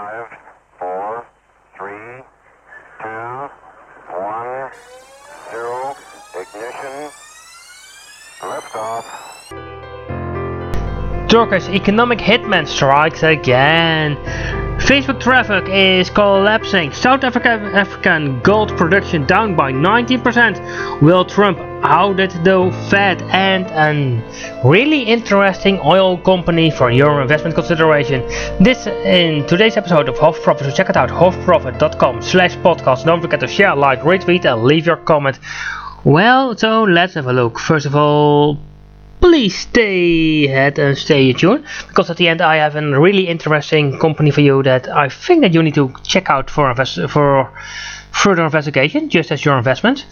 Five, four, three, two, one, zero. Ignition. Liftoff. Turkish economic hitman strikes again. Facebook traffic is collapsing. South Africa African gold production down by 19%. Will Trump audit the Fed and a really interesting oil company for your investment consideration. This in today's episode of Hof Profit. So check it out, hofprofit.com slash podcast. Don't forget to share, like, retweet and leave your comment. Well, so let's have a look. First of all, please stay ahead and stay tuned because at the end I have a really interesting company for you that I think that you need to check out for invest- for further investigation just as your investment.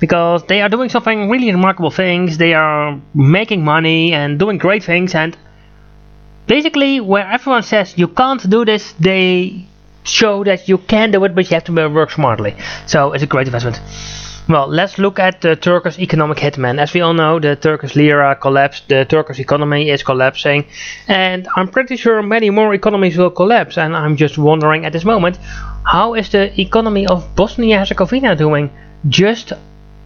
Because they are doing something really remarkable things. They are making money and doing great things. And basically where everyone says you can't do this they show that you can do it but you have to work smartly. So it's a great investment well, let's look at the Turkish economic hitman. As we all know, the Turkish lira collapsed, the Turkish economy is collapsing, and I'm pretty sure many more economies will collapse. And I'm just wondering at this moment, how is the economy of Bosnia Herzegovina doing? Just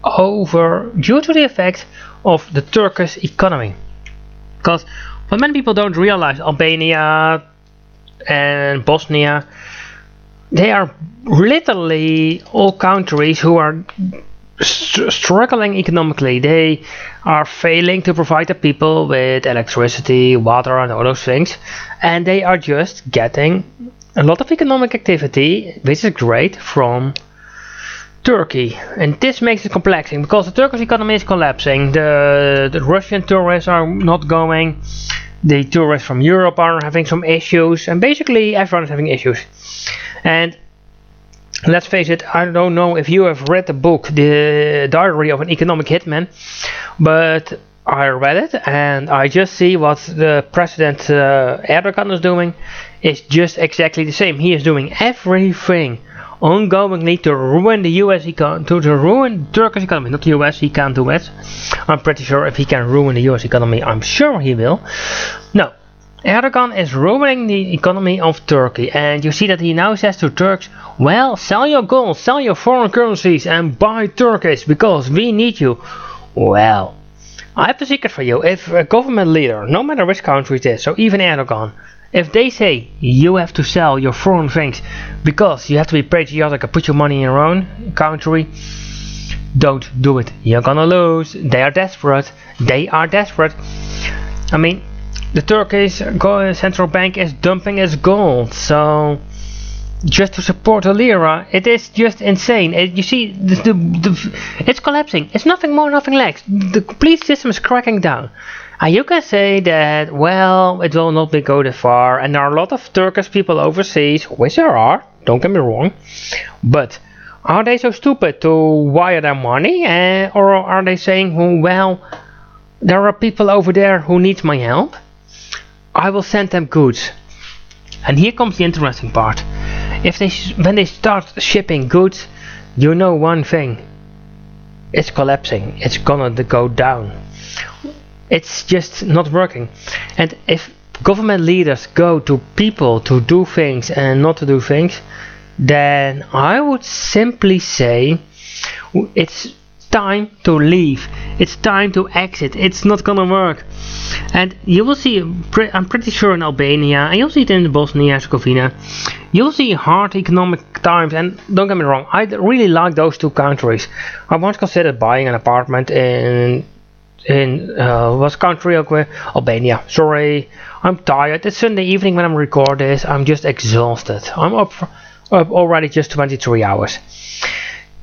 over due to the effect of the Turkish economy. Because what many people don't realize, Albania and Bosnia, they are literally all countries who are st- struggling economically. They are failing to provide the people with electricity, water, and all those things, and they are just getting a lot of economic activity, which is great, from Turkey. And this makes it complexing because the Turkish economy is collapsing. The, the Russian tourists are not going. The tourists from Europe are having some issues, and basically everyone is having issues. And let's face it, I don't know if you have read the book, The Diary of an Economic Hitman, but I read it and I just see what the President uh, Erdogan is doing is just exactly the same. He is doing everything ongoingly to ruin the US econ to, to ruin Turkish economy. Not the US, he can't do it. I'm pretty sure if he can ruin the US economy, I'm sure he will. No, Erdogan is ruining the economy of Turkey, and you see that he now says to Turks, well, sell your gold, sell your foreign currencies, and buy Turkish, because we need you. Well, I have the secret for you. If a government leader, no matter which country it is, so even Erdogan, if they say you have to sell your foreign things because you have to be patriotic and put your money in your own country, don't do it. You're gonna lose. They are desperate. They are desperate. I mean, the Turkish central bank is dumping its gold, so just to support the lira, it is just insane. It, you see, the, the, the, it's collapsing. It's nothing more, nothing less. The complete system is cracking down. And you can say that, well, it will not be go that far, and there are a lot of Turkish people overseas, which there are, don't get me wrong, but are they so stupid to wire their money, uh, or are they saying, well, there are people over there who need my help? I will send them goods. And here comes the interesting part. If they when they start shipping goods, you know one thing. It's collapsing. It's gonna go down. It's just not working. And if government leaders go to people to do things and not to do things, then I would simply say it's time to leave. It's time to exit. It's not gonna work. And you will see, I'm pretty sure in Albania, and you'll see it in Bosnia Herzegovina, you'll see hard economic times. And don't get me wrong, I really like those two countries. I once considered buying an apartment in in uh, what country? Okay, Albania. Sorry, I'm tired. It's Sunday evening when I'm recording this. I'm just exhausted. I'm up, up already just 23 hours,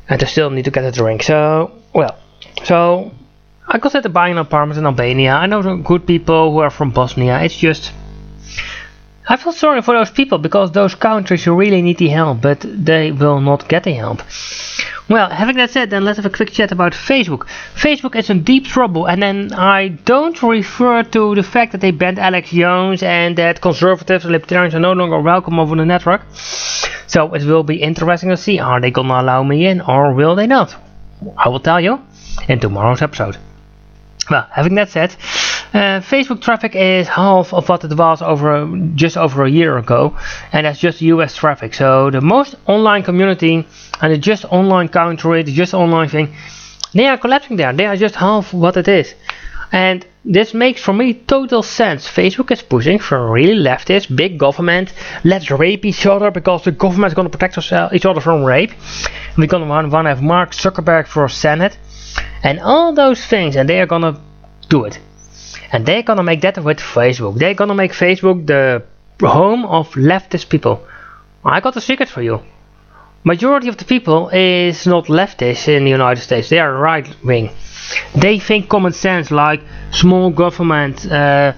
and I still need to get a drink. So, well, so I consider buying an apartment in Albania. I know some good people who are from Bosnia. It's just. I feel sorry for those people because those countries really need the help, but they will not get the help. Well, having that said, then let's have a quick chat about Facebook. Facebook is in deep trouble, and then I don't refer to the fact that they banned Alex Jones and that conservatives and libertarians are no longer welcome over the network. So it will be interesting to see are they gonna allow me in or will they not? I will tell you in tomorrow's episode. Well, having that said, Uh, Facebook traffic is half of what it was over just over a year ago, and that's just US traffic. So the most online community and the just online country, the just online thing, they are collapsing there. They are just half what it is. And this makes for me total sense. Facebook is pushing for really leftist, big government. Let's rape each other because the government is going to protect us each other from rape. We're going to want to have Mark Zuckerberg for Senate. And all those things, and they are going to do it. And they're to make that with Facebook. They're to make Facebook the home of leftist people. I got a secret for you. Majority of the people is not leftist in the United States. They are right wing they think common sense like small government uh,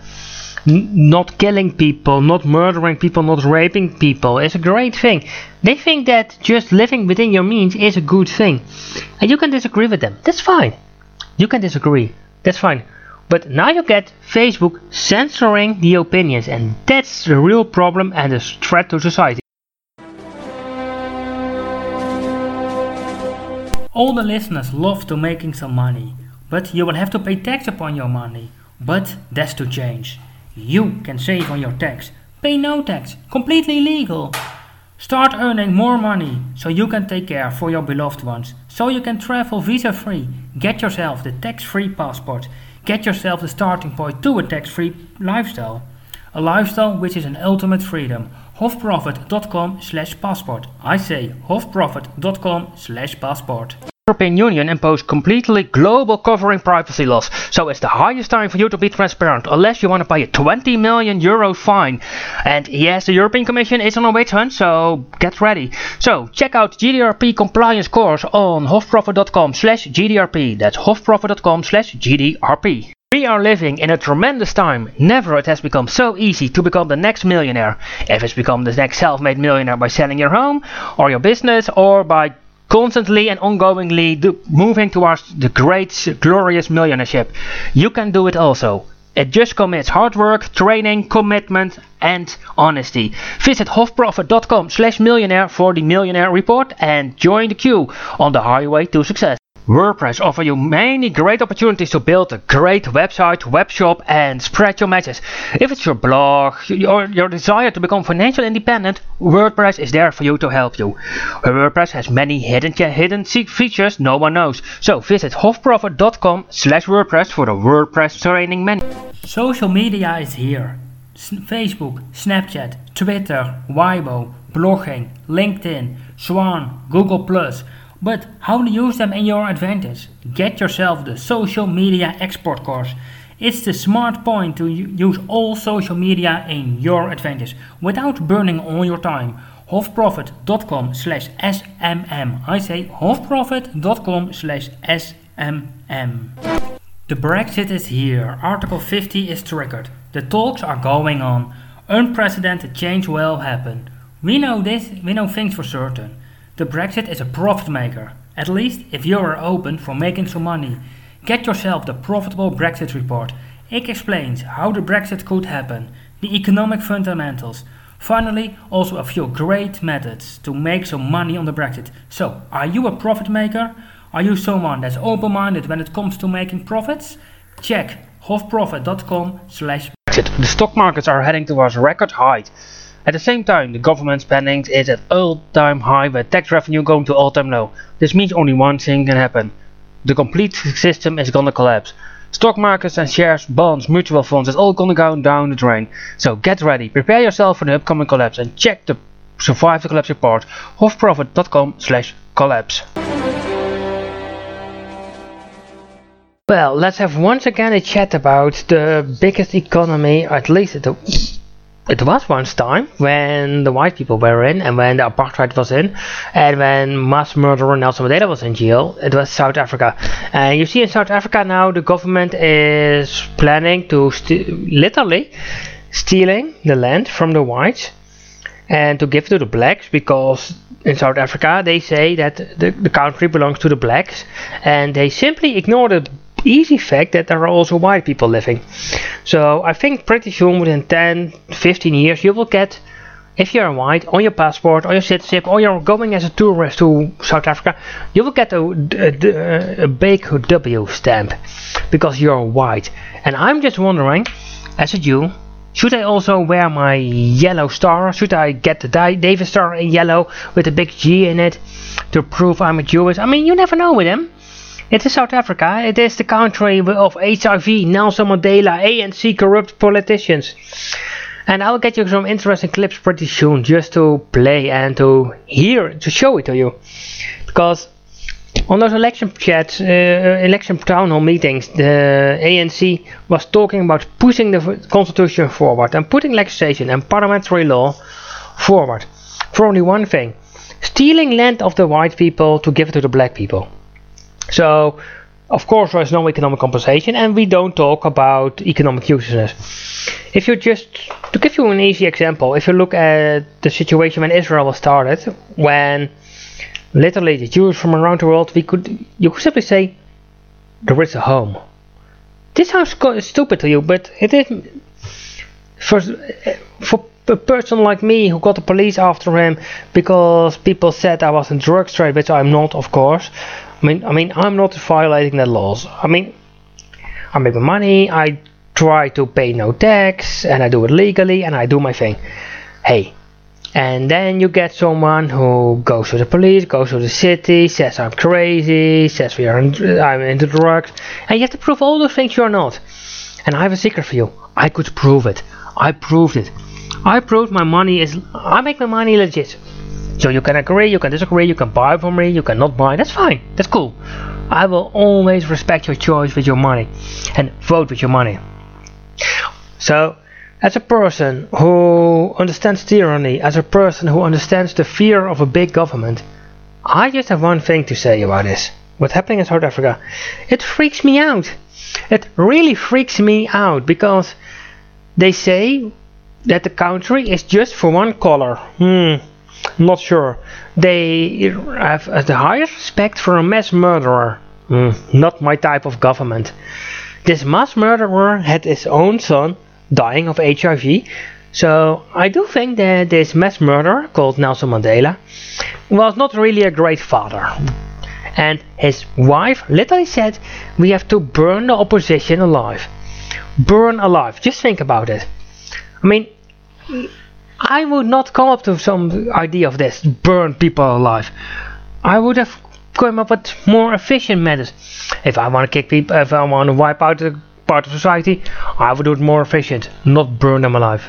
not killing people, not murdering people, not raping people is a great thing. They think that just living within your means is a good thing. And you can disagree with them. That's fine. You can disagree. That's fine. But now you get Facebook censoring the opinions, and that's the real problem and a threat to society. All the listeners love to making some money, but you will have to pay tax upon your money. But that's to change. You can save on your tax. Pay no tax, completely legal. Start earning more money so you can take care for your beloved ones, so you can travel visa free. Get yourself the tax free passport. Get yourself the starting point to a tax free lifestyle. A lifestyle which is an ultimate freedom. Hofprofit.com slash passport. I say hofprofit.com slash passport. European Union imposed completely global covering privacy laws, so it's the highest time for you to be transparent, unless you want to pay a 20 million euro fine. And yes, the European Commission is on a witch hunt, so get ready. So check out GDRP compliance course on hofprofit.com slash GDRP. That's hofprofit.com slash GDRP. We are living in a tremendous time. Never it has become so easy to become the next millionaire. If it's become the next self-made millionaire by selling your home or your business or by constantly and ongoingly moving towards the great glorious millionaireship, you can do it also. It just commits hard work, training, commitment and honesty. Visit hofprofit.com slash millionaire for the millionaire report and join the queue on the highway to success. WordPress offer you many great opportunities to build a great website, web shop and spread your message. If it's your blog or your desire to become financially independent, WordPress is there for you to help you. WordPress has many hidden hidden features no one knows. So visit hofprofit.com slash WordPress for the WordPress training menu. Social media is here. S Facebook, Snapchat, Twitter, Weibo, blogging, LinkedIn, Swan, Google+, but how to use them in your advantage? Get yourself the social media export course. It's the smart point to use all social media in your advantage without burning all your time. Hofprofit.com slash SMM. I say hofprofit.com slash SMM. The Brexit is here. Article 50 is triggered. The talks are going on. Unprecedented change will happen. We know this, we know things for certain. The Brexit is a profit maker, at least if you are open for making some money. Get yourself the Profitable Brexit Report. It explains how the Brexit could happen, the economic fundamentals. Finally, also a few great methods to make some money on the Brexit. So, are you a profit maker? Are you someone that's open-minded when it comes to making profits? Check hofprofit.com slash Brexit. The stock markets are heading towards record height. At the same time, the government spending is at all-time high with tax revenue going to all-time low. This means only one thing can happen. The complete system is gonna collapse. Stock markets and shares, bonds, mutual funds, it's all gonna go down the drain. So get ready, prepare yourself for the upcoming collapse and check the Survive the Collapse report hofprofit.com slash collapse. Well, let's have once again a chat about the biggest economy, at least the it was once time when the white people were in and when the apartheid was in and when mass murderer Nelson Mandela was in jail. It was South Africa. And you see in South Africa now the government is planning to st literally stealing the land from the whites and to give to the blacks because in South Africa they say that the, the country belongs to the blacks and they simply ignore the easy fact that there are also white people living. So I think pretty soon within 10, 15 years you will get if you're white, on your passport, or your citizenship, or you're going as a tourist to South Africa, you will get a, a, a big W stamp because you're white. And I'm just wondering, as a Jew, should I also wear my yellow star? Should I get the David star in yellow with a big G in it to prove I'm a Jewish? I mean, you never know with him. It is South Africa. It is the country of HIV, Nelson Mandela, ANC corrupt politicians. And I'll get you some interesting clips pretty soon just to play and to hear, to show it to you. Because on those election chats, uh, election town hall meetings, the ANC was talking about pushing the constitution forward and putting legislation and parliamentary law forward for only one thing stealing land of the white people to give it to the black people. So, of course, there is no economic compensation, and we don't talk about economic uselessness. If you just, to give you an easy example, if you look at the situation when Israel was started, when literally the Jews from around the world, we could, you could simply say, there is a home. This sounds stupid to you, but it is for, for a person like me who got the police after him because people said I was in drug trade, which I'm not, of course. I mean, I mean, I'm not violating the laws. I mean, I make my money. I try to pay no tax, and I do it legally, and I do my thing. Hey, and then you get someone who goes to the police, goes to the city, says I'm crazy, says we are in, I'm into drugs, and you have to prove all those things you're not. And I have a secret for you. I could prove it. I proved it. I proved my money is. I make my money legit. So you can agree, you can disagree, you can buy from me, you cannot buy. That's fine. That's cool. I will always respect your choice with your money and vote with your money. So, as a person who understands tyranny, as a person who understands the fear of a big government, I just have one thing to say about this. What's happening in South Africa? It freaks me out. It really freaks me out because they say that the country is just for one color. Hmm, not sure. They have the highest respect for a mass murderer. Hmm, not my type of government. This mass murderer had his own son dying of HIV. So I do think that this mass murderer called Nelson Mandela was not really a great father. And his wife literally said, We have to burn the opposition alive. Burn alive. Just think about it. I mean, I would not come up to some idea of this, burn people alive. I would have come up with more efficient methods. If I want to kick people, if I want to wipe out a part of society, I would do it more efficient, not burn them alive.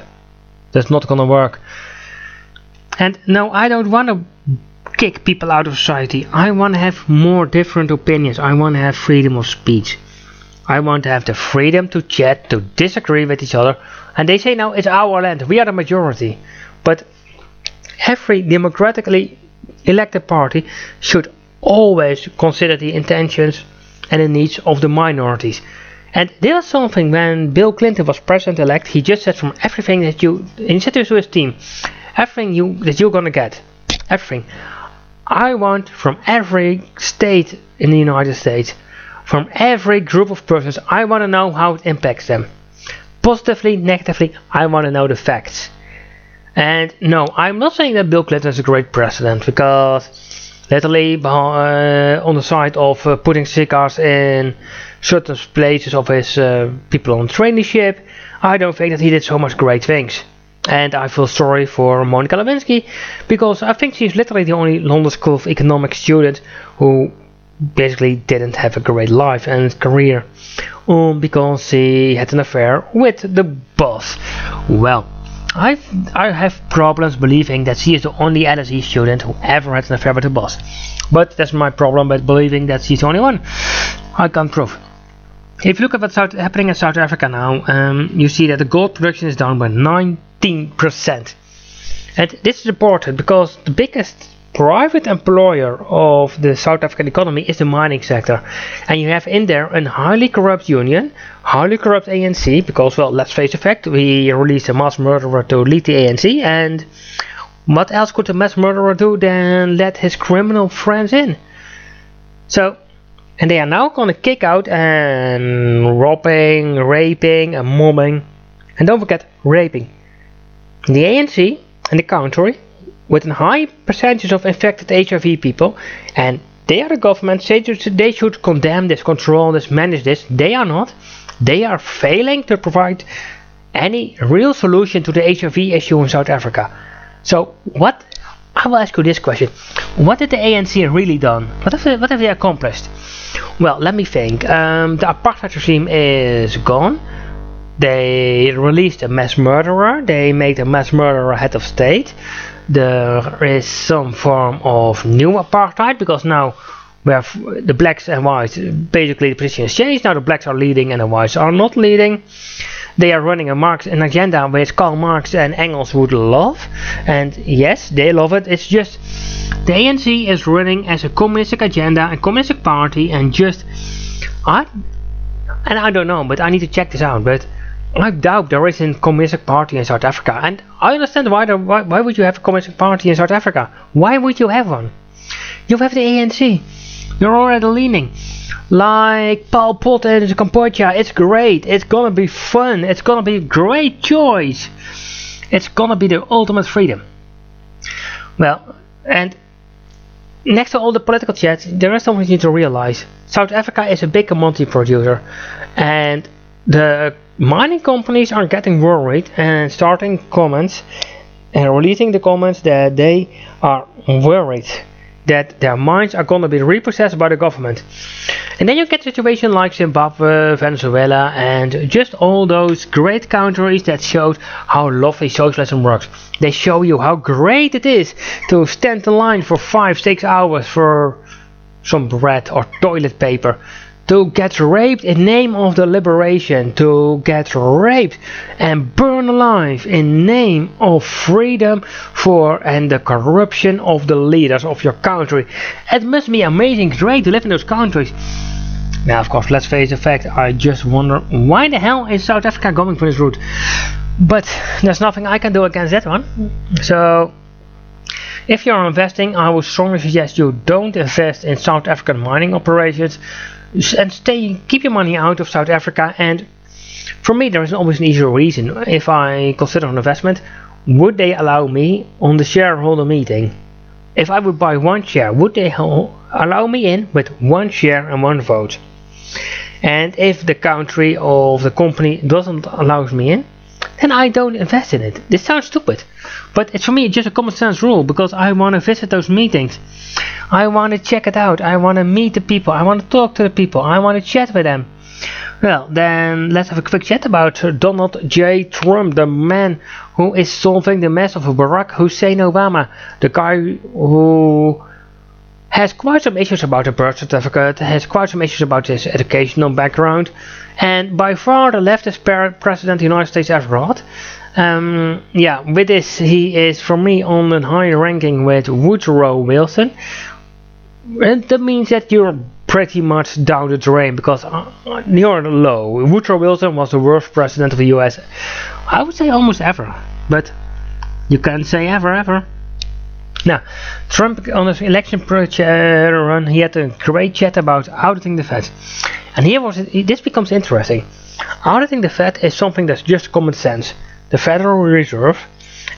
That's not gonna work. And no, I don't want to kick people out of society. I want to have more different opinions. I want to have freedom of speech. I want to have the freedom to chat, to disagree with each other. And they say now it's our land, we are the majority. But every democratically elected party should always consider the intentions and the needs of the minorities. And this is something when Bill Clinton was president elect, he just said from everything that you, he said to his team, everything you that you're gonna get, everything. I want from every state in the United States from every group of persons. I want to know how it impacts them. Positively, negatively, I want to know the facts. And no, I'm not saying that Bill Clinton is a great president because literally uh, on the side of uh, putting cigars in certain places of his uh, people on traineeship, I don't think that he did so much great things. And I feel sorry for Monica Lewinsky because I think she's literally the only London School of Economics student who basically didn't have a great life and career um, because he had an affair with the boss. Well, i I have problems believing that she is the only LSE student who ever had an affair with the boss. But that's my problem with believing that she's the only one. I can't prove. If you look at what's happening in South Africa now, um, you see that the gold production is down by 19%. And this is important because the biggest private employer of the South African economy is the mining sector. And you have in there a highly corrupt union, highly corrupt ANC, because, well, let's face the fact, we released a mass murderer to lead the ANC, and what else could a mass murderer do than let his criminal friends in? So, and they are now gonna kick out and robbing, raping, and mobbing. And don't forget, raping. The ANC and the country with a high percentage of infected HIV people, and they are the government. Should, they should condemn this, control this, manage this. They are not. They are failing to provide any real solution to the HIV issue in South Africa. So what? I will ask you this question: What did the ANC really done? What have they, what have they accomplished? Well, let me think. Um, the apartheid regime is gone. They released a mass murderer. They made a mass murderer head of state. There is some form of new apartheid because now we have the blacks and whites. Basically, the position has changed. Now the blacks are leading and the whites are not leading. They are running a Marx an agenda which Karl Marx and Engels would love, and yes, they love it. It's just the ANC is running as a communistic agenda, a communistic party, and just I and I don't know, but I need to check this out. But I doubt there is a communist party in South Africa, and I understand why, there, why. Why would you have a communist party in South Africa? Why would you have one? You have the ANC. You're already leaning like Pol Pot in Cambodia. It's great. It's gonna be fun. It's gonna be a great choice. It's gonna be the ultimate freedom. Well, and next to all the political chat, there is something you need to realize. South Africa is a big commodity producer, and the mining companies are getting worried and starting comments and releasing the comments that they are worried that their mines are going to be repossessed by the government. And then you get situations like Zimbabwe, Venezuela, and just all those great countries that showed how lovely socialism works. They show you how great it is to stand in line for 5-6 hours for some bread or toilet paper to get raped in name of the liberation, to get raped and burn alive in name of freedom for and the corruption of the leaders of your country. It must be amazing, great to live in those countries. Now, of course, let's face the fact, I just wonder why the hell is South Africa going for this route? But there's nothing I can do against that one. So, if you're investing, I would strongly suggest you don't invest in South African mining operations and stay keep your money out of South Africa and for me there is always an easier reason. If I consider an investment would they allow me on the shareholder meeting? If I would buy one share would they allow me in with one share and one vote? And if the country of the company doesn't allow me in then I don't invest in it. This sounds stupid, but it's for me just a common sense rule because I want to visit those meetings. I want to check it out. I want to meet the people. I want to talk to the people. I want to chat with them. Well, then let's have a quick chat about Donald J. Trump, the man who is solving the mess of Barack Hussein Obama, the guy who has quite some issues about the birth certificate, has quite some issues about his educational background, and by far the leftist president the United States ever had. Um, yeah, with this, he is for me on a high ranking with Woodrow Wilson. And that means that you're pretty much down the drain because uh, you're low. Woodrow Wilson was the worst president of the US. I would say almost ever, but you can't say ever, ever. Now, Trump on his election uh, run, he had a great chat about auditing the Fed. And here was it, this becomes interesting. Auditing the Fed is something that's just common sense. The Federal Reserve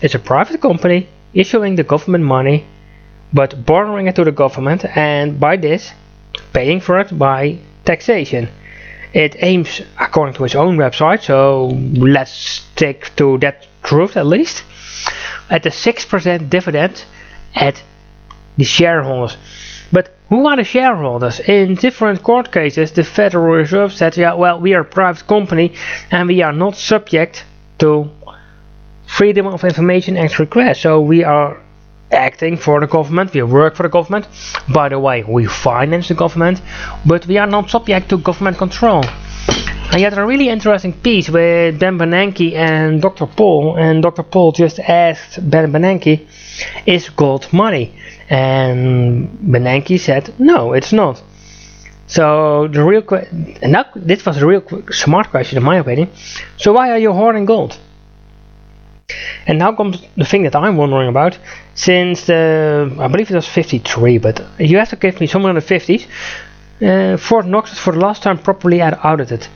is a private company issuing the government money but borrowing it to the government and by this paying for it by taxation. It aims according to its own website, so let's stick to that truth at least, at the 6% dividend at the shareholders. But who are the shareholders? In different court cases, the Federal Reserve said, yeah, well, we are a private company and we are not subject to Freedom of Information Act request. So we are acting for the government, we work for the government. By the way, we finance the government, but we are not subject to government control. I had a really interesting piece with Ben Bernanke and Dr. Paul, and Dr. Paul just asked Ben Bernanke, is gold money? And Bernanke said, no, it's not. So the real question, and that, this was a real smart question in my opinion. So why are you hoarding gold? And now comes the thing that I'm wondering about. Since the, I believe it was 53, but you have to give me somewhere in the 50s. Uh, Fort Knox for the last time properly audited.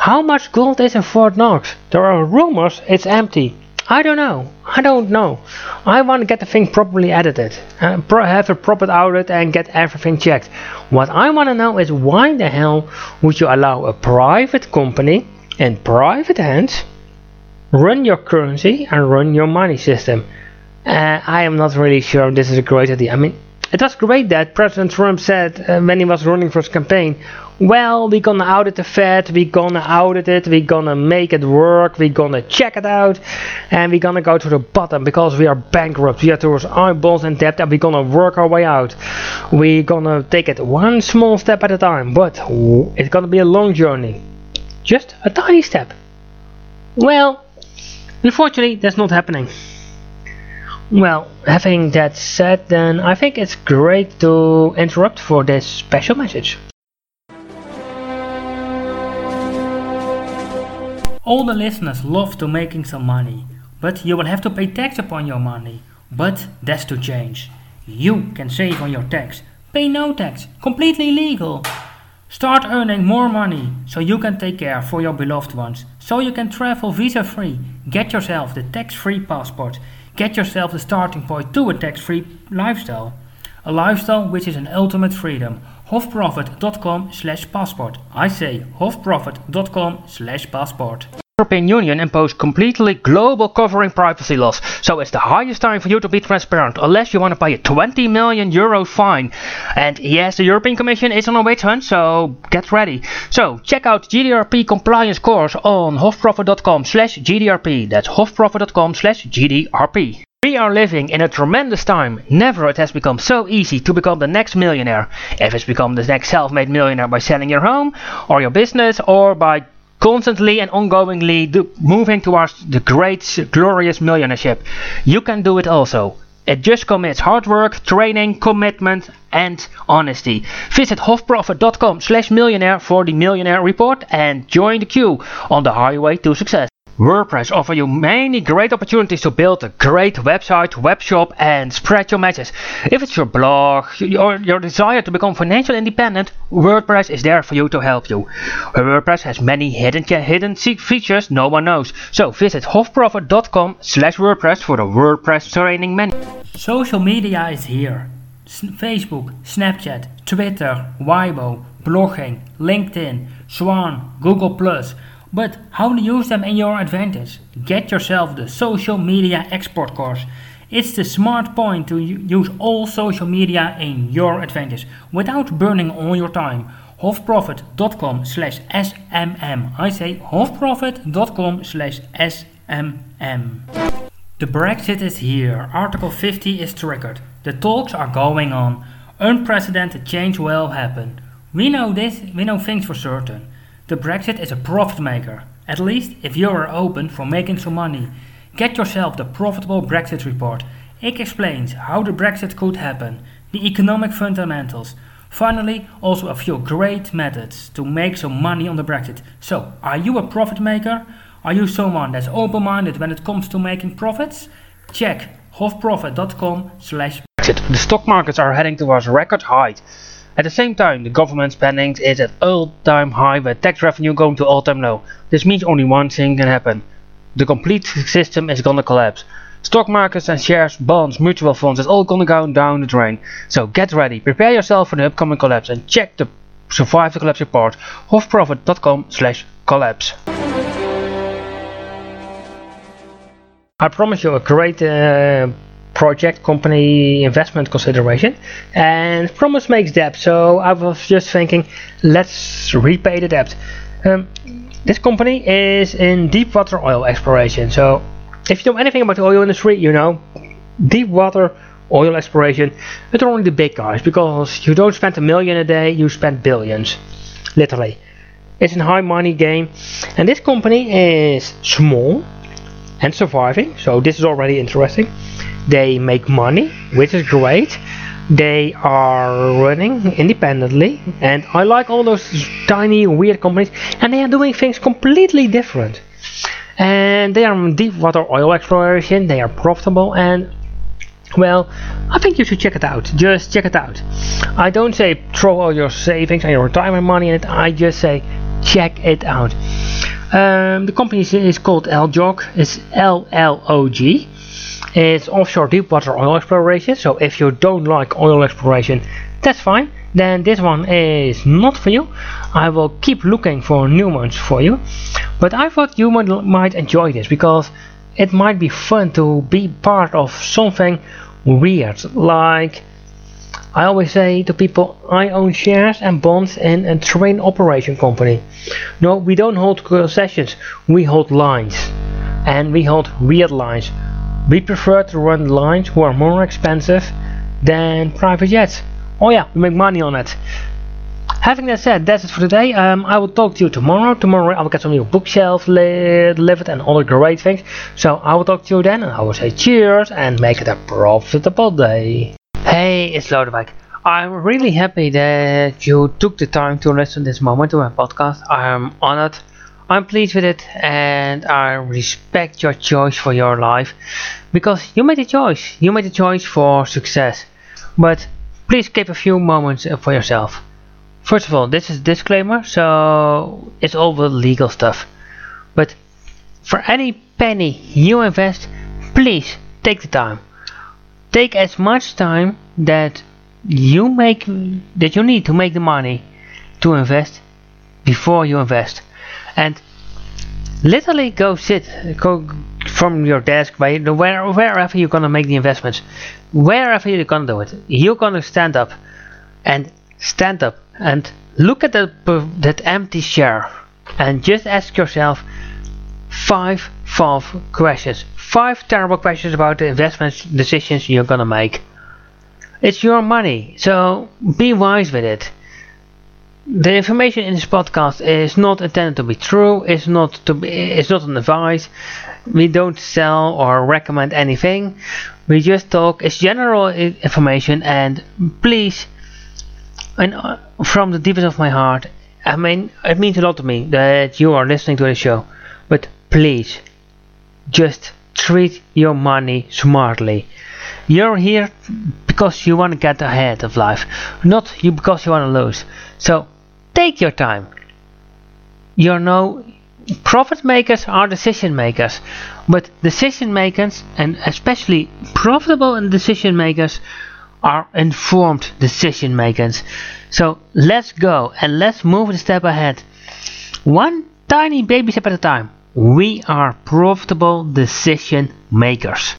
How much gold is in Fort Knox? There are rumors it's empty. I don't know. I don't know. I want to get the thing properly edited, uh, pro have a proper audit and get everything checked. What I want to know is why the hell would you allow a private company in private hands run your currency and run your money system? Uh, I am not really sure this is a great idea. I mean, it was great that President Trump said uh, when he was running for his campaign, well, we're gonna audit the Fed, we're gonna audit it, we're gonna make it work, we're gonna check it out, and we're gonna go to the bottom because we are bankrupt, we are towards eyeballs in debt, and we're gonna work our way out. We're gonna take it one small step at a time, but it's gonna be a long journey. Just a tiny step. Well, unfortunately, that's not happening. Well, having that said, then I think it's great to interrupt for this special message. All the listeners love to making some money, but you will have to pay tax upon your money. But that's to change. You can save on your tax. Pay no tax, completely legal. Start earning more money so you can take care for your beloved ones. So you can travel visa free. Get yourself the tax free passport. Get yourself the starting point to a tax free lifestyle. A lifestyle which is an ultimate freedom. Hofprofit.com slash passport. I say hofprofit.com slash passport. European Union imposed completely global covering privacy laws, so it's the highest time for you to be transparent, unless you want to pay a 20 million euro fine. And yes, the European Commission is on a witch hunt, so get ready. So check out GDRP compliance course on hofprofit.com slash GDRP. That's hofprofit.com slash GDRP. We are living in a tremendous time. Never it has become so easy to become the next millionaire. If it's become the next self-made millionaire by selling your home or your business or by constantly and ongoingly moving towards the great glorious millionaireship, you can do it also. It just commits hard work, training, commitment and honesty. Visit hofprofit.com slash millionaire for the millionaire report and join the queue on the highway to success. WordPress offers you many great opportunities to build a great website, web shop and spread your message. If it's your blog or your desire to become financially independent, WordPress is there for you to help you. WordPress has many hidden hidden features no one knows. So visit hofprofit.com slash WordPress for the WordPress training menu. Social media is here. S Facebook, Snapchat, Twitter, Weibo, blogging, LinkedIn, Swan, Google+, but how to use them in your advantage? Get yourself the social media export course. It's the smart point to use all social media in your advantage without burning all your time. Hofprofit.com slash SMM. I say hofprofit.com slash SMM. The Brexit is here. Article 50 is triggered. The talks are going on. Unprecedented change will happen. We know this, we know things for certain. The Brexit is a profit maker, at least if you are open for making some money. Get yourself the Profitable Brexit Report. It explains how the Brexit could happen, the economic fundamentals. Finally, also a few great methods to make some money on the Brexit. So, are you a profit maker? Are you someone that's open-minded when it comes to making profits? Check hofprofit.com slash Brexit. The stock markets are heading towards record height. At the same time, the government spending is at all-time high with tax revenue going to all-time low. This means only one thing can happen. The complete system is gonna collapse. Stock markets and shares, bonds, mutual funds, it's all gonna go down the drain. So get ready, prepare yourself for the upcoming collapse and check the Survive the Collapse report, hofprofit.com slash collapse. I promise you a great uh, project company investment consideration and promise makes debt. So I was just thinking let's repay the debt. Um, this company is in deep water oil exploration. So if you know anything about the oil industry you know deep water oil exploration it's only the big guys because you don't spend a million a day you spend billions literally. It's a high money game and this company is small and surviving so this is already interesting they make money which is great they are running independently and I like all those tiny weird companies and they are doing things completely different and they are deep water oil exploration they are profitable and well I think you should check it out just check it out I don't say throw all your savings and your retirement money in it I just say check it out Um, the company is, called LLOG. It's L L O G. It's offshore deepwater oil exploration. So if you don't like oil exploration, that's fine. Then this one is not for you. I will keep looking for new ones for you. But I thought you might, might enjoy this because it might be fun to be part of something weird like I always say to people, I own shares and bonds in a train operation company. No, we don't hold concessions, we hold lines. And we hold weird lines. We prefer to run lines who are more expensive than private jets. Oh yeah, we make money on it. Having that said, that's it for today. Um, I will talk to you tomorrow. Tomorrow I will get some new bookshelves li delivered and other great things. So I will talk to you then and I will say cheers and make it a profitable day. Hey, it's Lodewijk. I'm really happy that you took the time to listen this moment to my podcast. I'm honored. I'm pleased with it and I respect your choice for your life because you made a choice. You made a choice for success. But please keep a few moments uh, for yourself. First of all, this is disclaimer, so it's all the legal stuff. But for any penny you invest, please take the time take as much time that you make that you need to make the money to invest before you invest and literally go sit go from your desk by where, wherever you're gonna make the investments wherever you're gonna do it you're gonna stand up and stand up and look at that that empty chair and just ask yourself five five questions five terrible questions about the investment decisions you're gonna make. It's your money, so be wise with it. The information in this podcast is not intended to be true. It's not to be. It's not an advice. We don't sell or recommend anything. We just talk. It's general information, and please, and uh, from the deepest of my heart, I mean, it means a lot to me that you are listening to the show. But please, just treat your money smartly. You're here because you want to get ahead of life, not you because you want to lose. So take your time. You know, profit makers are decision makers, but decision makers, and especially profitable decision makers, are informed decision makers. So let's go and let's move a step ahead. One tiny baby step at a time. We are profitable decision makers.